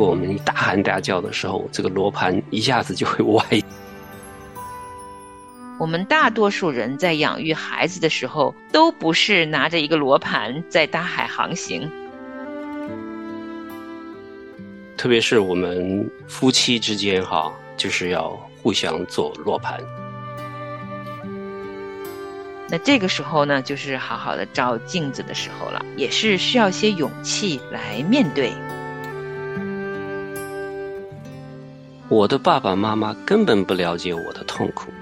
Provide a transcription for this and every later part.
果我们大喊大叫的时候，这个罗盘一下子就会歪。我们大多数人在养育孩子的时候，都不是拿着一个罗盘在大海航行。特别是我们夫妻之间，哈，就是要互相做罗盘。那这个时候呢，就是好好的照镜子的时候了，也是需要些勇气来面对。我的爸爸妈妈根本不了解我的痛苦。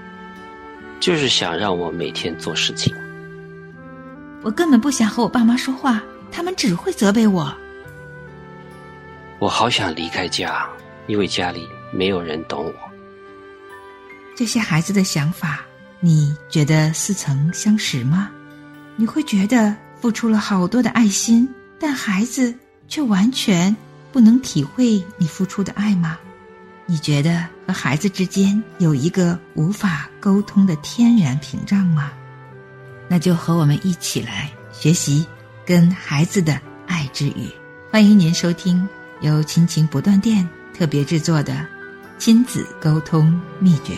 就是想让我每天做事情。我根本不想和我爸妈说话，他们只会责备我。我好想离开家，因为家里没有人懂我。这些孩子的想法，你觉得似曾相识吗？你会觉得付出了好多的爱心，但孩子却完全不能体会你付出的爱吗？你觉得和孩子之间有一个无法沟通的天然屏障吗？那就和我们一起来学习跟孩子的爱之语。欢迎您收听由亲情不断电特别制作的亲子沟通秘诀。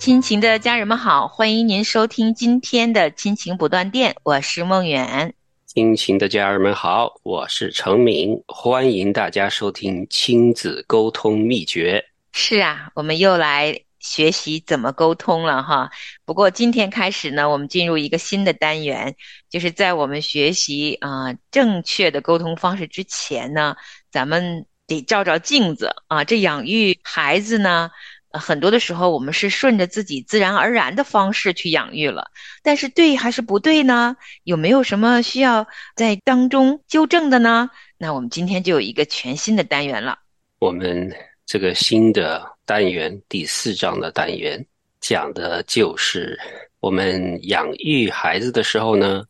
亲情的家人们好，欢迎您收听今天的亲情不断电，我是梦远。亲情的家人们好，我是程敏，欢迎大家收听亲子沟通秘诀。是啊，我们又来学习怎么沟通了哈。不过今天开始呢，我们进入一个新的单元，就是在我们学习啊正确的沟通方式之前呢，咱们得照照镜子啊。这养育孩子呢。很多的时候，我们是顺着自己自然而然的方式去养育了，但是对还是不对呢？有没有什么需要在当中纠正的呢？那我们今天就有一个全新的单元了。我们这个新的单元第四章的单元讲的就是我们养育孩子的时候呢，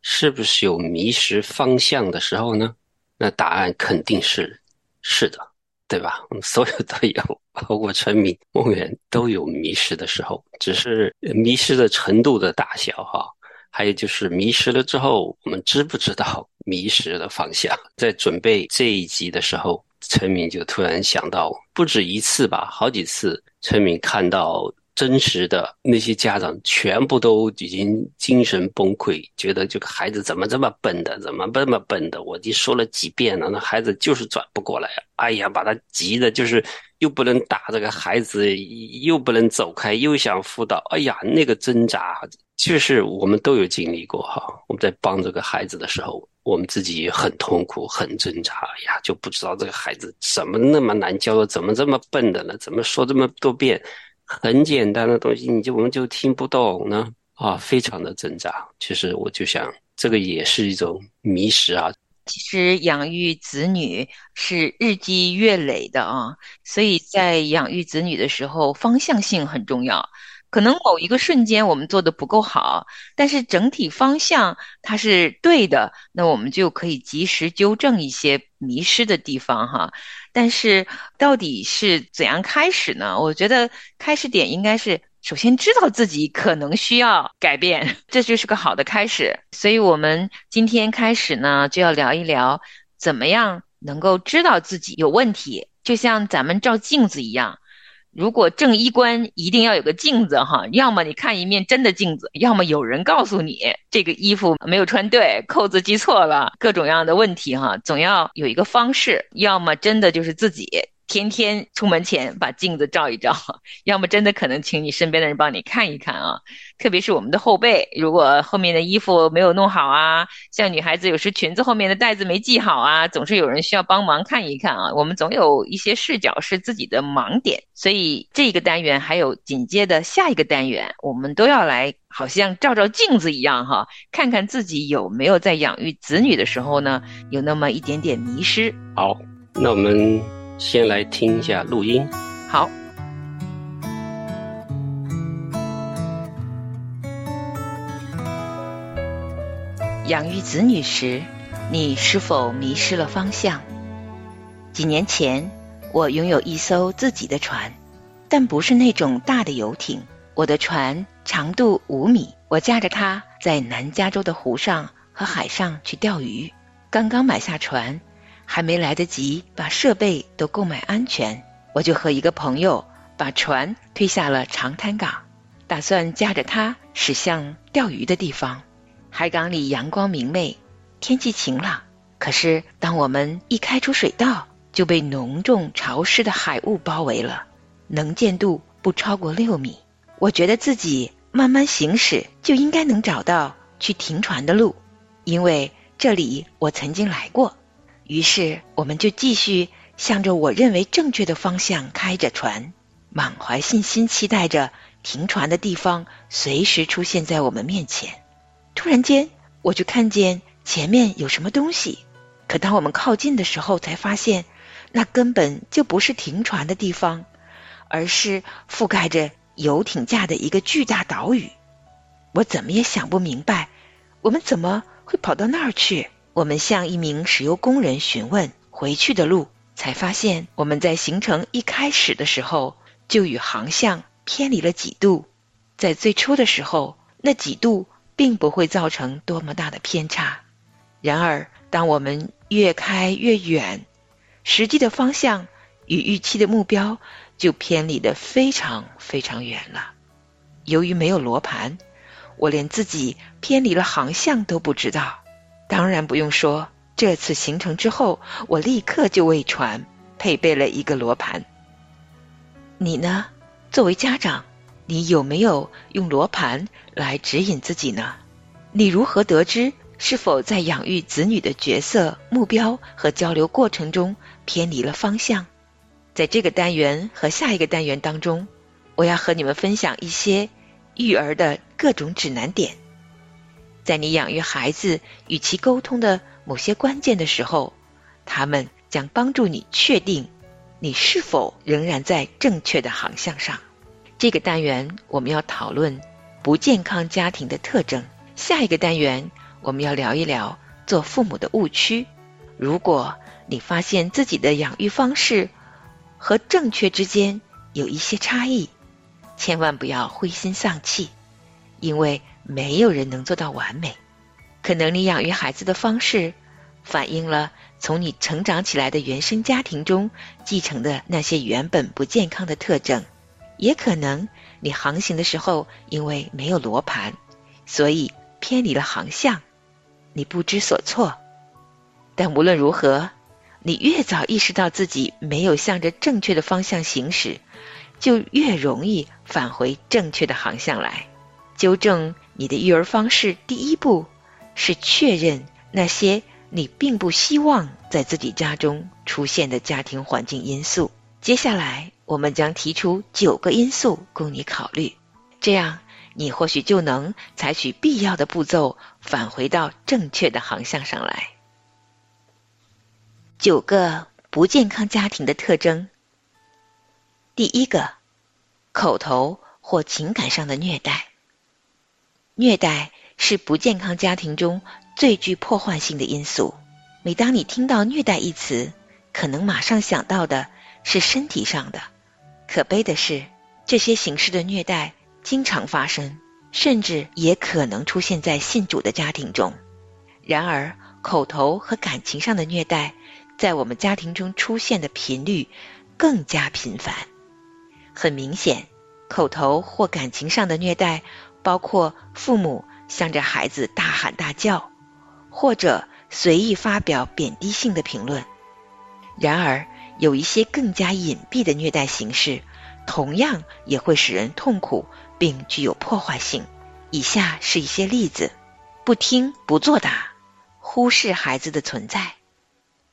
是不是有迷失方向的时候呢？那答案肯定是是的。对吧？我们所有都有，包括陈明、梦远都有迷失的时候，只是迷失的程度的大小哈。还有就是迷失了之后，我们知不知道迷失的方向？在准备这一集的时候，陈明就突然想到，不止一次吧，好几次，陈明看到。真实的那些家长全部都已经精神崩溃，觉得这个孩子怎么这么笨的，怎么这么笨的？我已经说了几遍了，那孩子就是转不过来。哎呀，把他急的，就是又不能打这个孩子，又不能走开，又想辅导。哎呀，那个挣扎，就是我们都有经历过哈。我们在帮这个孩子的时候，我们自己也很痛苦，很挣扎。哎呀，就不知道这个孩子怎么那么难教，怎么这么笨的呢？怎么说这么多遍？很简单的东西，你就我们就听不懂呢啊，非常的挣扎。其实我就想，这个也是一种迷失啊。其实养育子女是日积月累的啊，所以在养育子女的时候，方向性很重要。可能某一个瞬间我们做的不够好，但是整体方向它是对的，那我们就可以及时纠正一些迷失的地方哈。但是到底是怎样开始呢？我觉得开始点应该是首先知道自己可能需要改变，这就是个好的开始。所以我们今天开始呢，就要聊一聊怎么样能够知道自己有问题，就像咱们照镜子一样。如果正衣冠一定要有个镜子哈，要么你看一面真的镜子，要么有人告诉你这个衣服没有穿对，扣子系错了，各种各样的问题哈，总要有一个方式，要么真的就是自己。天天出门前把镜子照一照，要么真的可能请你身边的人帮你看一看啊。特别是我们的后背，如果后面的衣服没有弄好啊，像女孩子有时裙子后面的带子没系好啊，总是有人需要帮忙看一看啊。我们总有一些视角是自己的盲点，所以这个单元还有紧接的下一个单元，我们都要来好像照照镜子一样哈，看看自己有没有在养育子女的时候呢，有那么一点点迷失。好，那我们。先来听一下录音。好。养育子女时，你是否迷失了方向？几年前，我拥有一艘自己的船，但不是那种大的游艇。我的船长度五米，我驾着它在南加州的湖上和海上去钓鱼。刚刚买下船，还没来得及把设备都购买安全，我就和一个朋友把船推下了长滩港，打算驾着它驶向钓鱼的地方。海港里阳光明媚，天气晴朗。可是当我们一开出水道，就被浓重潮湿的海雾包围了，能见度不超过六米。我觉得自己慢慢行驶就应该能找到去停船的路，因为这里我曾经来过。于是我们就继续向着我认为正确的方向开着船，满怀信心，期待着停船的地方随时出现在我们面前。突然间，我就看见前面有什么东西，可当我们靠近的时候，才发现。那根本就不是停船的地方，而是覆盖着游艇架的一个巨大岛屿。我怎么也想不明白，我们怎么会跑到那儿去？我们向一名石油工人询问回去的路，才发现我们在行程一开始的时候就与航向偏离了几度。在最初的时候，那几度并不会造成多么大的偏差。然而，当我们越开越远，实际的方向与预期的目标就偏离的非常非常远了。由于没有罗盘，我连自己偏离了航向都不知道。当然不用说，这次行程之后，我立刻就为船配备了一个罗盘。你呢？作为家长，你有没有用罗盘来指引自己呢？你如何得知？是否在养育子女的角色、目标和交流过程中偏离了方向？在这个单元和下一个单元当中，我要和你们分享一些育儿的各种指南点。在你养育孩子与其沟通的某些关键的时候，他们将帮助你确定你是否仍然在正确的航向上。这个单元我们要讨论不健康家庭的特征。下一个单元。我们要聊一聊做父母的误区。如果你发现自己的养育方式和正确之间有一些差异，千万不要灰心丧气，因为没有人能做到完美。可能你养育孩子的方式反映了从你成长起来的原生家庭中继承的那些原本不健康的特征，也可能你航行的时候因为没有罗盘，所以偏离了航向。你不知所措，但无论如何，你越早意识到自己没有向着正确的方向行驶，就越容易返回正确的航向来。纠正你的育儿方式，第一步是确认那些你并不希望在自己家中出现的家庭环境因素。接下来，我们将提出九个因素供你考虑，这样。你或许就能采取必要的步骤，返回到正确的航向上来。九个不健康家庭的特征。第一个，口头或情感上的虐待。虐待是不健康家庭中最具破坏性的因素。每当你听到“虐待”一词，可能马上想到的是身体上的。可悲的是，这些形式的虐待。经常发生，甚至也可能出现在信主的家庭中。然而，口头和感情上的虐待，在我们家庭中出现的频率更加频繁。很明显，口头或感情上的虐待包括父母向着孩子大喊大叫，或者随意发表贬低性的评论。然而，有一些更加隐蔽的虐待形式，同样也会使人痛苦。并具有破坏性。以下是一些例子：不听不作答，忽视孩子的存在，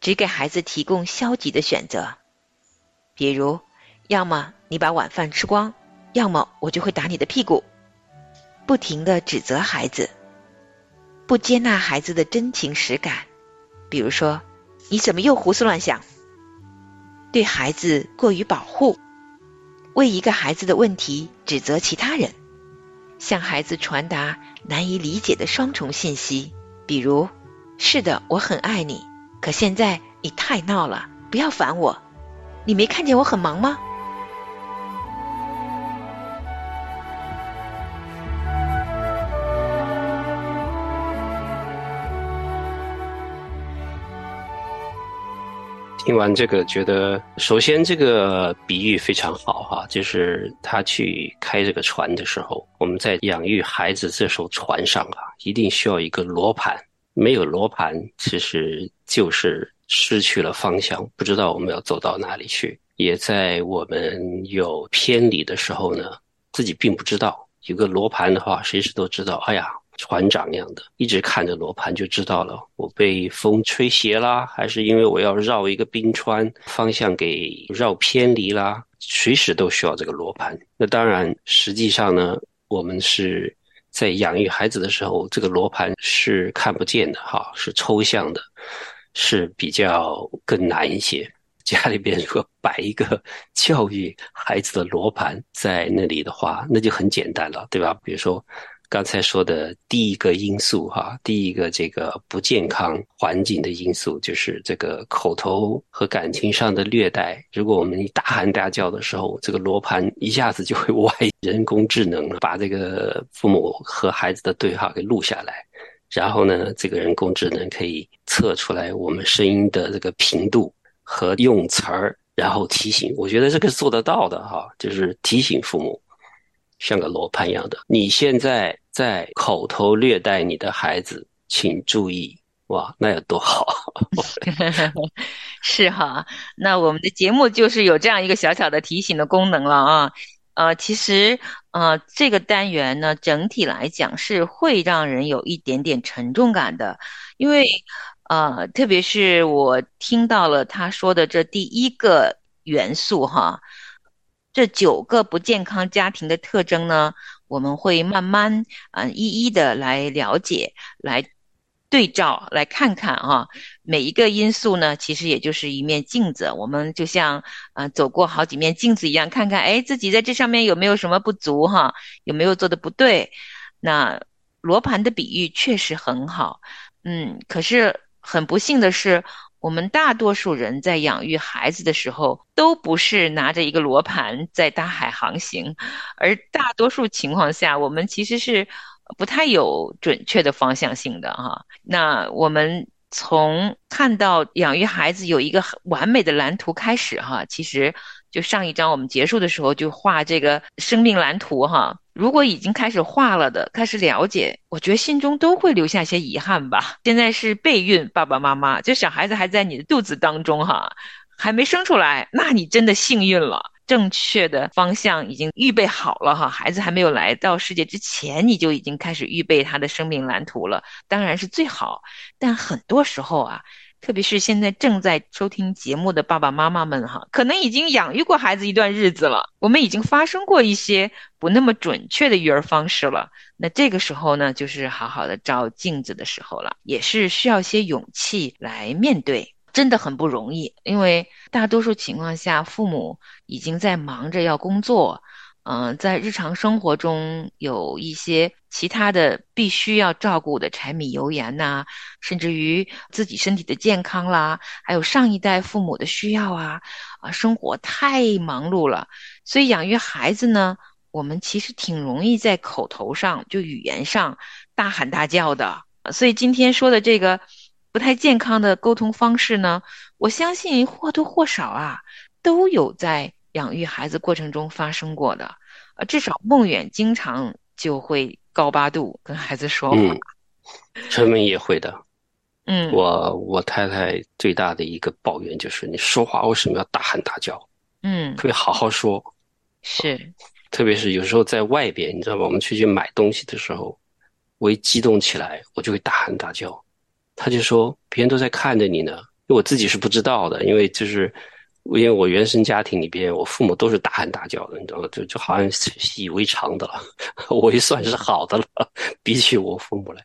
只给孩子提供消极的选择，比如，要么你把晚饭吃光，要么我就会打你的屁股。不停的指责孩子，不接纳孩子的真情实感，比如说，你怎么又胡思乱想？对孩子过于保护。为一个孩子的问题指责其他人，向孩子传达难以理解的双重信息，比如：“是的，我很爱你，可现在你太闹了，不要烦我。你没看见我很忙吗？”听完这个，觉得首先这个比喻非常好哈，就是他去开这个船的时候，我们在养育孩子这艘船上啊，一定需要一个罗盘。没有罗盘，其实就是失去了方向，不知道我们要走到哪里去。也在我们有偏离的时候呢，自己并不知道。有个罗盘的话，随时都知道。哎呀。船长一样的，一直看着罗盘就知道了，我被风吹斜啦，还是因为我要绕一个冰川，方向给绕偏离啦，随时都需要这个罗盘。那当然，实际上呢，我们是在养育孩子的时候，这个罗盘是看不见的，哈，是抽象的，是比较更难一些。家里边如果摆一个教育孩子的罗盘在那里的话，那就很简单了，对吧？比如说。刚才说的第一个因素，哈，第一个这个不健康环境的因素，就是这个口头和感情上的虐待。如果我们大喊大叫的时候，这个罗盘一下子就会 歪人工智能把这个父母和孩子的对话给录下来，然后呢，这个人工智能可以测出来我们声音的这个频度和用词儿，然后提醒。我觉得这个是做得到的，哈，就是提醒父母。像个罗盘一样的，你现在在口头虐待你的孩子，请注意哇，那有多好？是哈，那我们的节目就是有这样一个小小的提醒的功能了啊。呃，其实呃，这个单元呢，整体来讲是会让人有一点点沉重感的，因为呃，特别是我听到了他说的这第一个元素哈。这九个不健康家庭的特征呢，我们会慢慢嗯一一的来了解，来对照，来看看啊。每一个因素呢，其实也就是一面镜子，我们就像嗯走过好几面镜子一样，看看哎自己在这上面有没有什么不足哈，有没有做的不对。那罗盘的比喻确实很好，嗯，可是很不幸的是。我们大多数人在养育孩子的时候，都不是拿着一个罗盘在大海航行，而大多数情况下，我们其实是不太有准确的方向性的哈。那我们从看到养育孩子有一个很完美的蓝图开始哈，其实就上一章我们结束的时候就画这个生命蓝图哈。如果已经开始画了的，开始了解，我觉得心中都会留下一些遗憾吧。现在是备孕，爸爸妈妈，就小孩子还在你的肚子当中哈，还没生出来，那你真的幸运了，正确的方向已经预备好了哈。孩子还没有来到世界之前，你就已经开始预备他的生命蓝图了，当然是最好。但很多时候啊。特别是现在正在收听节目的爸爸妈妈们哈，可能已经养育过孩子一段日子了，我们已经发生过一些不那么准确的育儿方式了。那这个时候呢，就是好好的照镜子的时候了，也是需要些勇气来面对，真的很不容易。因为大多数情况下，父母已经在忙着要工作。嗯，在日常生活中有一些其他的必须要照顾的柴米油盐呐，甚至于自己身体的健康啦，还有上一代父母的需要啊，啊，生活太忙碌了，所以养育孩子呢，我们其实挺容易在口头上就语言上大喊大叫的。所以今天说的这个不太健康的沟通方式呢，我相信或多或少啊都有在。养育孩子过程中发生过的，呃，至少孟远经常就会高八度跟孩子说话。陈文也会的。嗯，我我太太最大的一个抱怨就是你说话为什么要大喊大叫？嗯，可以好好说。是，特别是有时候在外边，你知道吧？我们出去买东西的时候，我一激动起来，我就会大喊大叫。他就说别人都在看着你呢，因为我自己是不知道的，因为就是。因为我原生家庭里边，我父母都是大喊大叫的，你知道吗？就就好像习以为常的了，我也算是好的了，比起我父母来，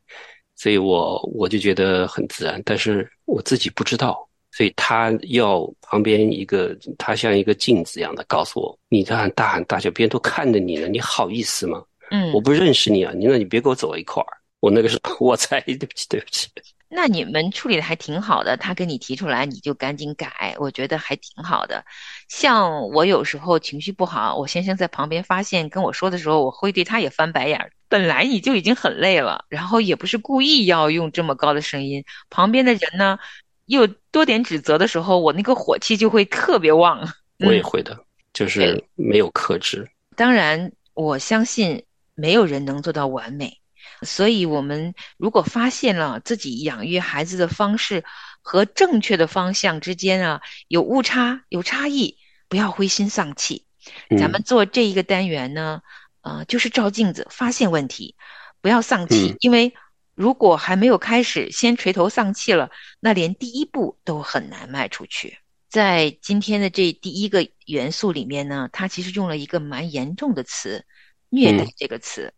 所以我我就觉得很自然。但是我自己不知道，所以他要旁边一个，他像一个镜子一样的告诉我：你这样大喊大叫，别人都看着你呢，你好意思吗？嗯，我不认识你啊，你那你别跟我走一块儿。我那个时候 我才对不起，对不起。那你们处理的还挺好的，他跟你提出来，你就赶紧改，我觉得还挺好的。像我有时候情绪不好，我先生在旁边发现跟我说的时候，我会对他也翻白眼儿。本来你就已经很累了，然后也不是故意要用这么高的声音，旁边的人呢又多点指责的时候，我那个火气就会特别旺。我也会的，就是没有克制。当然，我相信没有人能做到完美，所以我们如果发现了自己养育孩子的方式和正确的方向之间啊有误差、有差异，不要灰心丧气。咱们做这一个单元呢，呃，就是照镜子发现问题，不要丧气，因为如果还没有开始，先垂头丧气了，那连第一步都很难迈出去。在今天的这第一个元素里面呢，它其实用了一个蛮严重的词“虐待”这个词。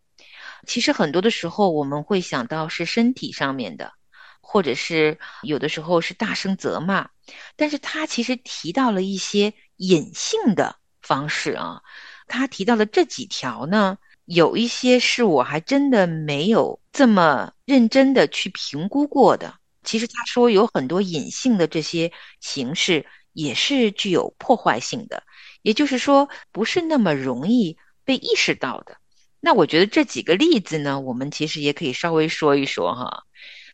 其实很多的时候我们会想到是身体上面的，或者是有的时候是大声责骂，但是他其实提到了一些隐性的。方式啊，他提到的这几条呢，有一些是我还真的没有这么认真的去评估过的。其实他说有很多隐性的这些形式也是具有破坏性的，也就是说不是那么容易被意识到的。那我觉得这几个例子呢，我们其实也可以稍微说一说哈。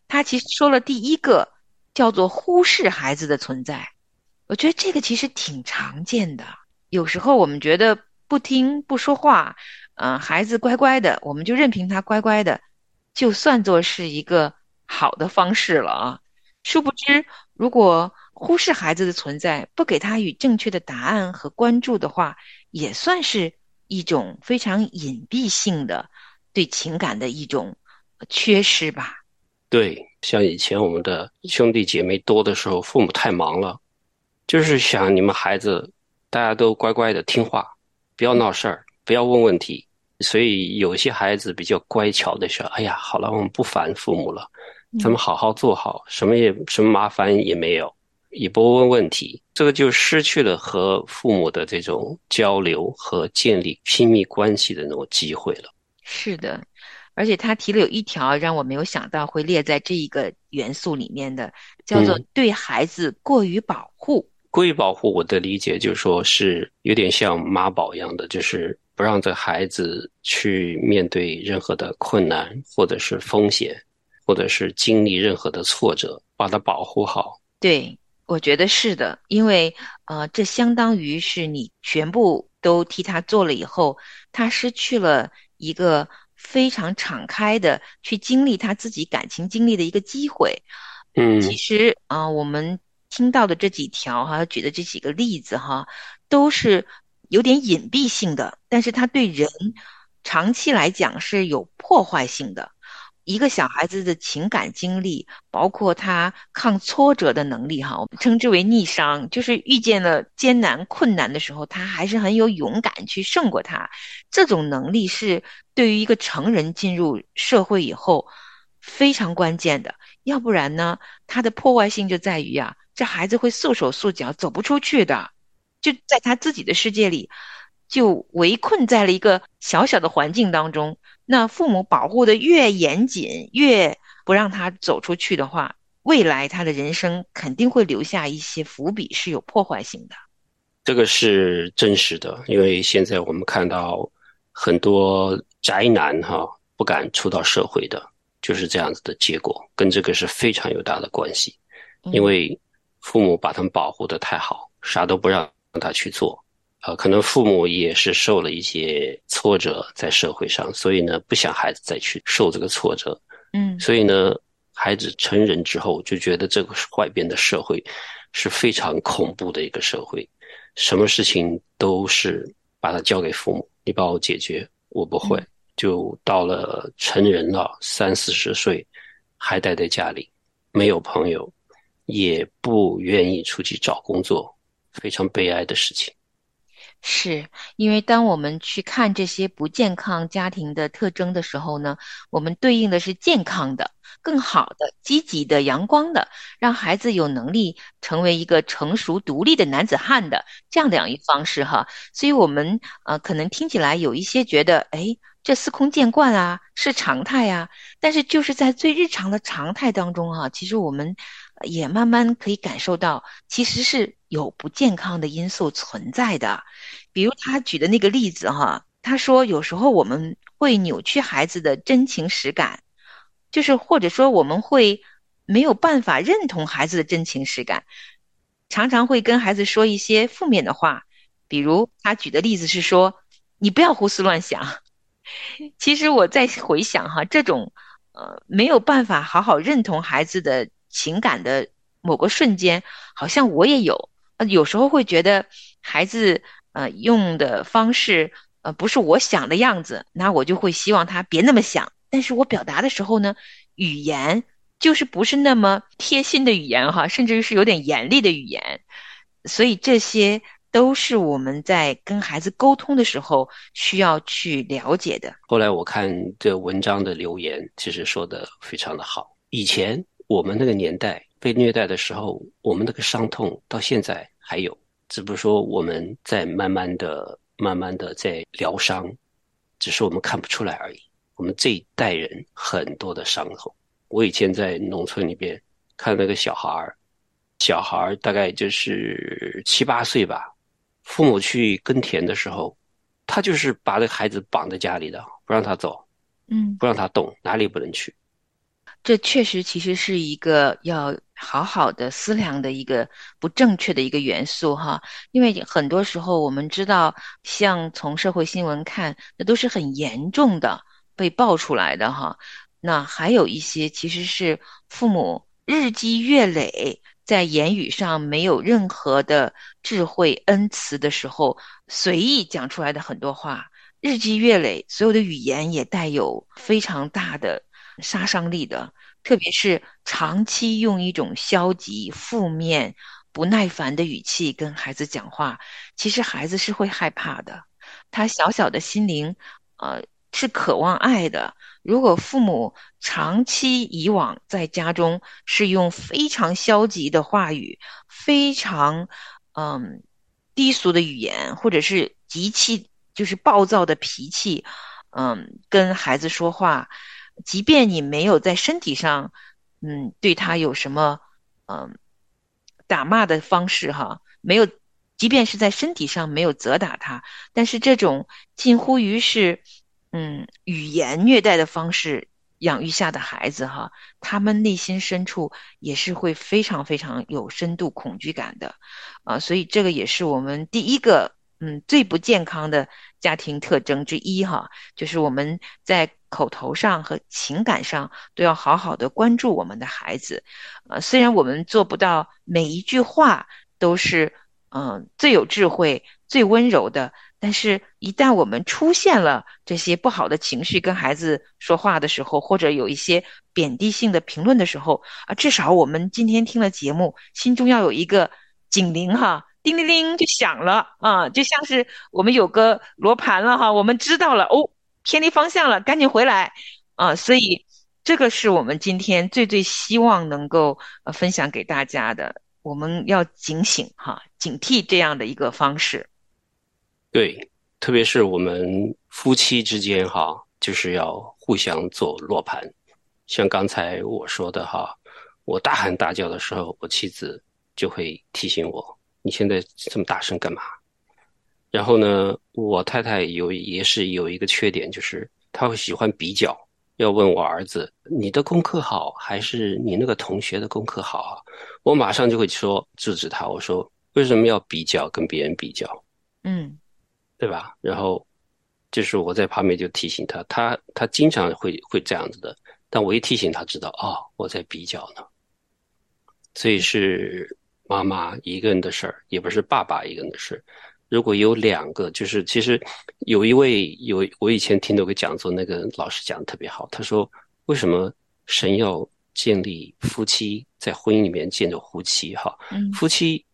他其实说了第一个叫做忽视孩子的存在，我觉得这个其实挺常见的。有时候我们觉得不听不说话，嗯，孩子乖乖的，我们就任凭他乖乖的，就算作是一个好的方式了啊。殊不知，如果忽视孩子的存在，不给他与正确的答案和关注的话，也算是一种非常隐蔽性的对情感的一种缺失吧。对，像以前我们的兄弟姐妹多的时候，父母太忙了，就是想你们孩子。大家都乖乖的听话，不要闹事儿，不要问问题。所以有些孩子比较乖巧的说：“哎呀，好了，我们不烦父母了，咱们好好做好，什么也什么麻烦也没有，也不问问题。”这个就失去了和父母的这种交流和建立亲密关系的那种机会了。是的，而且他提了有一条让我没有想到会列在这一个元素里面的，叫做对孩子过于保护。过于保护，我的理解就是说，是有点像妈宝一样的，就是不让这孩子去面对任何的困难，或者是风险，或者是经历任何的挫折，把他保护好。对，我觉得是的，因为呃，这相当于是你全部都替他做了以后，他失去了一个非常敞开的去经历他自己感情经历的一个机会。嗯，其实啊，我们。听到的这几条哈，举的这几个例子哈，都是有点隐蔽性的，但是它对人长期来讲是有破坏性的。一个小孩子的情感经历，包括他抗挫折的能力哈，我们称之为逆商，就是遇见了艰难困难的时候，他还是很有勇敢去胜过他。这种能力是对于一个成人进入社会以后非常关键的，要不然呢，他的破坏性就在于啊。这孩子会束手束脚，走不出去的，就在他自己的世界里，就围困在了一个小小的环境当中。那父母保护的越严谨，越不让他走出去的话，未来他的人生肯定会留下一些伏笔，是有破坏性的。这个是真实的，因为现在我们看到很多宅男哈不敢出到社会的，就是这样子的结果，跟这个是非常有大的关系，因为。父母把他们保护的太好，啥都不让他去做，啊，可能父母也是受了一些挫折在社会上，所以呢，不想孩子再去受这个挫折，嗯，所以呢，孩子成人之后就觉得这个外边的社会是非常恐怖的一个社会，什么事情都是把它交给父母，你帮我解决，我不会，就到了成人了三四十岁，还待在家里，没有朋友。也不愿意出去找工作，非常悲哀的事情。是因为当我们去看这些不健康家庭的特征的时候呢，我们对应的是健康的、更好的、积极的、阳光的，让孩子有能力成为一个成熟独立的男子汉的这样的养育方式哈。所以，我们呃可能听起来有一些觉得，哎，这司空见惯啊，是常态啊。但是就是在最日常的常态当中哈，其实我们。也慢慢可以感受到，其实是有不健康的因素存在的。比如他举的那个例子哈，他说有时候我们会扭曲孩子的真情实感，就是或者说我们会没有办法认同孩子的真情实感，常常会跟孩子说一些负面的话，比如他举的例子是说：“你不要胡思乱想。”其实我在回想哈，这种呃没有办法好好认同孩子的情感的某个瞬间，好像我也有。呃，有时候会觉得孩子呃用的方式呃不是我想的样子，那我就会希望他别那么想。但是我表达的时候呢，语言就是不是那么贴心的语言哈，甚至于是有点严厉的语言，所以这些。都是我们在跟孩子沟通的时候需要去了解的。后来我看这文章的留言，其实说的非常的好。以前我们那个年代被虐待的时候，我们那个伤痛到现在还有，只不过说我们在慢慢的、慢慢的在疗伤，只是我们看不出来而已。我们这一代人很多的伤痛。我以前在农村里边看那个小孩儿，小孩儿大概就是七八岁吧。父母去耕田的时候，他就是把这孩子绑在家里的，不让他走，嗯，不让他动，哪里不能去。这确实其实是一个要好好的思量的一个不正确的一个元素哈。因为很多时候我们知道，像从社会新闻看，那都是很严重的被爆出来的哈。那还有一些其实是父母日积月累。在言语上没有任何的智慧恩慈的时候，随意讲出来的很多话，日积月累，所有的语言也带有非常大的杀伤力的。特别是长期用一种消极、负面、不耐烦的语气跟孩子讲话，其实孩子是会害怕的。他小小的心灵，呃，是渴望爱的。如果父母长期以往在家中是用非常消极的话语、非常嗯低俗的语言，或者是极其就是暴躁的脾气，嗯，跟孩子说话，即便你没有在身体上嗯对他有什么嗯打骂的方式哈，没有，即便是在身体上没有责打他，但是这种近乎于是。嗯，语言虐待的方式养育下的孩子哈，他们内心深处也是会非常非常有深度恐惧感的，啊，所以这个也是我们第一个嗯最不健康的家庭特征之一哈，就是我们在口头上和情感上都要好好的关注我们的孩子，呃，虽然我们做不到每一句话都是嗯最有智慧、最温柔的。但是，一旦我们出现了这些不好的情绪，跟孩子说话的时候，或者有一些贬低性的评论的时候，啊，至少我们今天听了节目，心中要有一个警铃哈，叮铃铃就响了啊，就像是我们有个罗盘了哈，我们知道了哦，偏离方向了，赶紧回来啊，所以这个是我们今天最最希望能够呃分享给大家的，我们要警醒哈，警惕这样的一个方式。对，特别是我们夫妻之间哈，就是要互相做落盘。像刚才我说的哈，我大喊大叫的时候，我妻子就会提醒我：“你现在这么大声干嘛？”然后呢，我太太有也是有一个缺点，就是她会喜欢比较，要问我儿子：“你的功课好，还是你那个同学的功课好？”我马上就会说制止他，我说：“为什么要比较，跟别人比较？”嗯。对吧？然后就是我在旁边就提醒他，他他经常会会这样子的。但我一提醒他，知道哦，我在比较呢。所以是妈妈一个人的事儿，也不是爸爸一个人的事。如果有两个，就是其实有一位有我以前听到个讲座，那个老师讲的特别好。他说，为什么神要建立夫妻在婚姻里面建立夫妻？哈，夫妻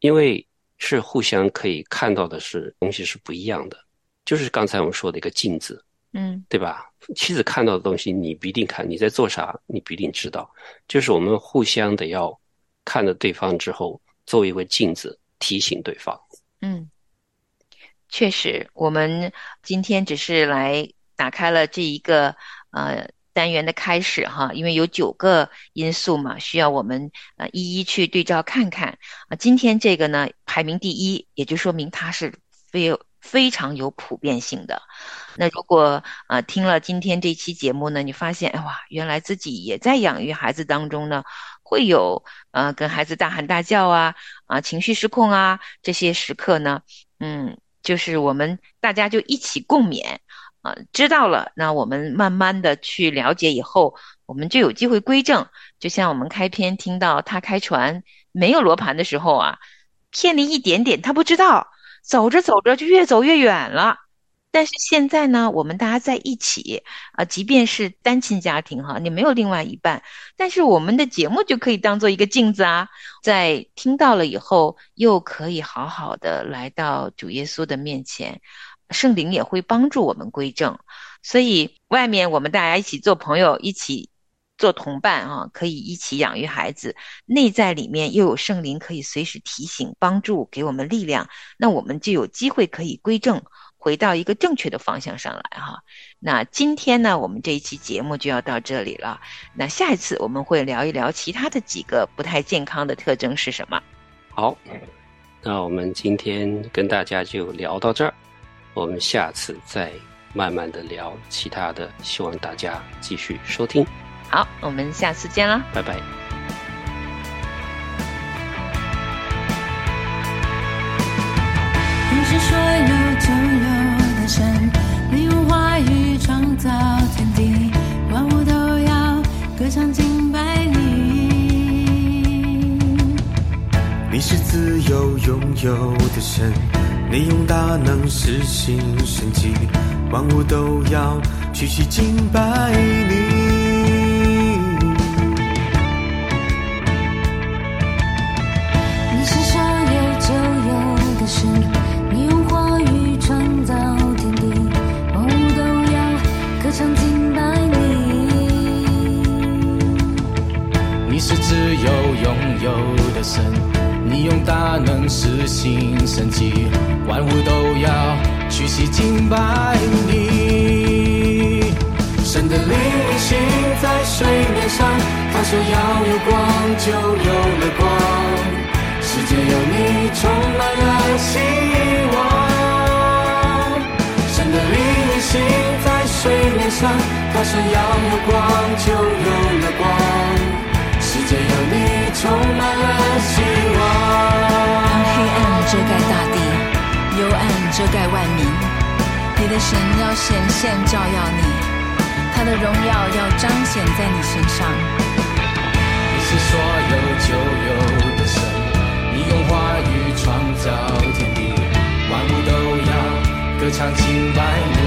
因为。是互相可以看到的是东西是不一样的，就是刚才我们说的一个镜子，嗯，对吧？妻子看到的东西你不一定看，你在做啥你不一定知道，就是我们互相的要看着对方之后，作为一个镜子提醒对方。嗯，确实，我们今天只是来打开了这一个呃。单元的开始哈，因为有九个因素嘛，需要我们呃一一去对照看看啊。今天这个呢排名第一，也就说明它是非非常有普遍性的。那如果啊听了今天这期节目呢，你发现哇，原来自己也在养育孩子当中呢，会有呃跟孩子大喊大叫啊啊情绪失控啊这些时刻呢，嗯，就是我们大家就一起共勉啊，知道了，那我们慢慢的去了解以后，我们就有机会归正。就像我们开篇听到他开船没有罗盘的时候啊，偏离一点点，他不知道，走着走着就越走越远了。但是现在呢，我们大家在一起啊，即便是单亲家庭哈，你没有另外一半，但是我们的节目就可以当做一个镜子啊，在听到了以后，又可以好好的来到主耶稣的面前，圣灵也会帮助我们归正。所以外面我们大家一起做朋友，一起做同伴啊，可以一起养育孩子。内在里面又有圣灵可以随时提醒、帮助，给我们力量，那我们就有机会可以归正。回到一个正确的方向上来哈，那今天呢，我们这一期节目就要到这里了。那下一次我们会聊一聊其他的几个不太健康的特征是什么。好，那我们今天跟大家就聊到这儿，我们下次再慢慢的聊其他的，希望大家继续收听。好，我们下次见啦，拜拜。是说有就有造天地，万物都要歌唱敬拜你。你是自由拥有的神，你用大能实行神迹，万物都要屈膝敬拜。你实行神迹，万物都要屈膝敬拜你。神的灵运行在水面上，他说要有光，就有了光。世界有你，充满了希望。神的灵运行在水面上，他说要有光，就有了光。世界有你，充满了希望。幽暗遮盖万民，你的神要显现照耀你，他的荣耀要彰显在你身上。你是所有就有的神，你用话语创造天地，万物都要歌唱敬拜你。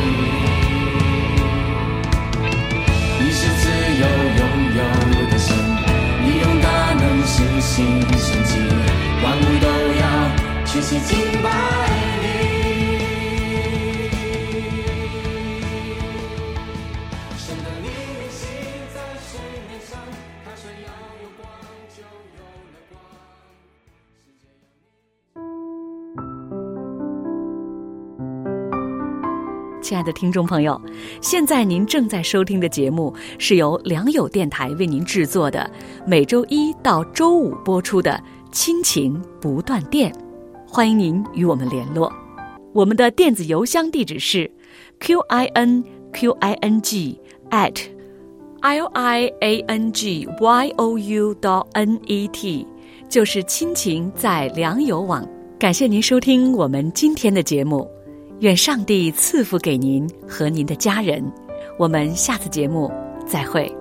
你是自由拥有的神。你用大能实行神迹，万物都要屈膝敬拜你。亲爱的听众朋友，现在您正在收听的节目是由良友电台为您制作的，每周一到周五播出的《亲情不断电》，欢迎您与我们联络。我们的电子邮箱地址是 q i n q i n g at l i a n g y o u dot n e t，就是亲情在良友网。感谢您收听我们今天的节目。愿上帝赐福给您和您的家人，我们下次节目再会。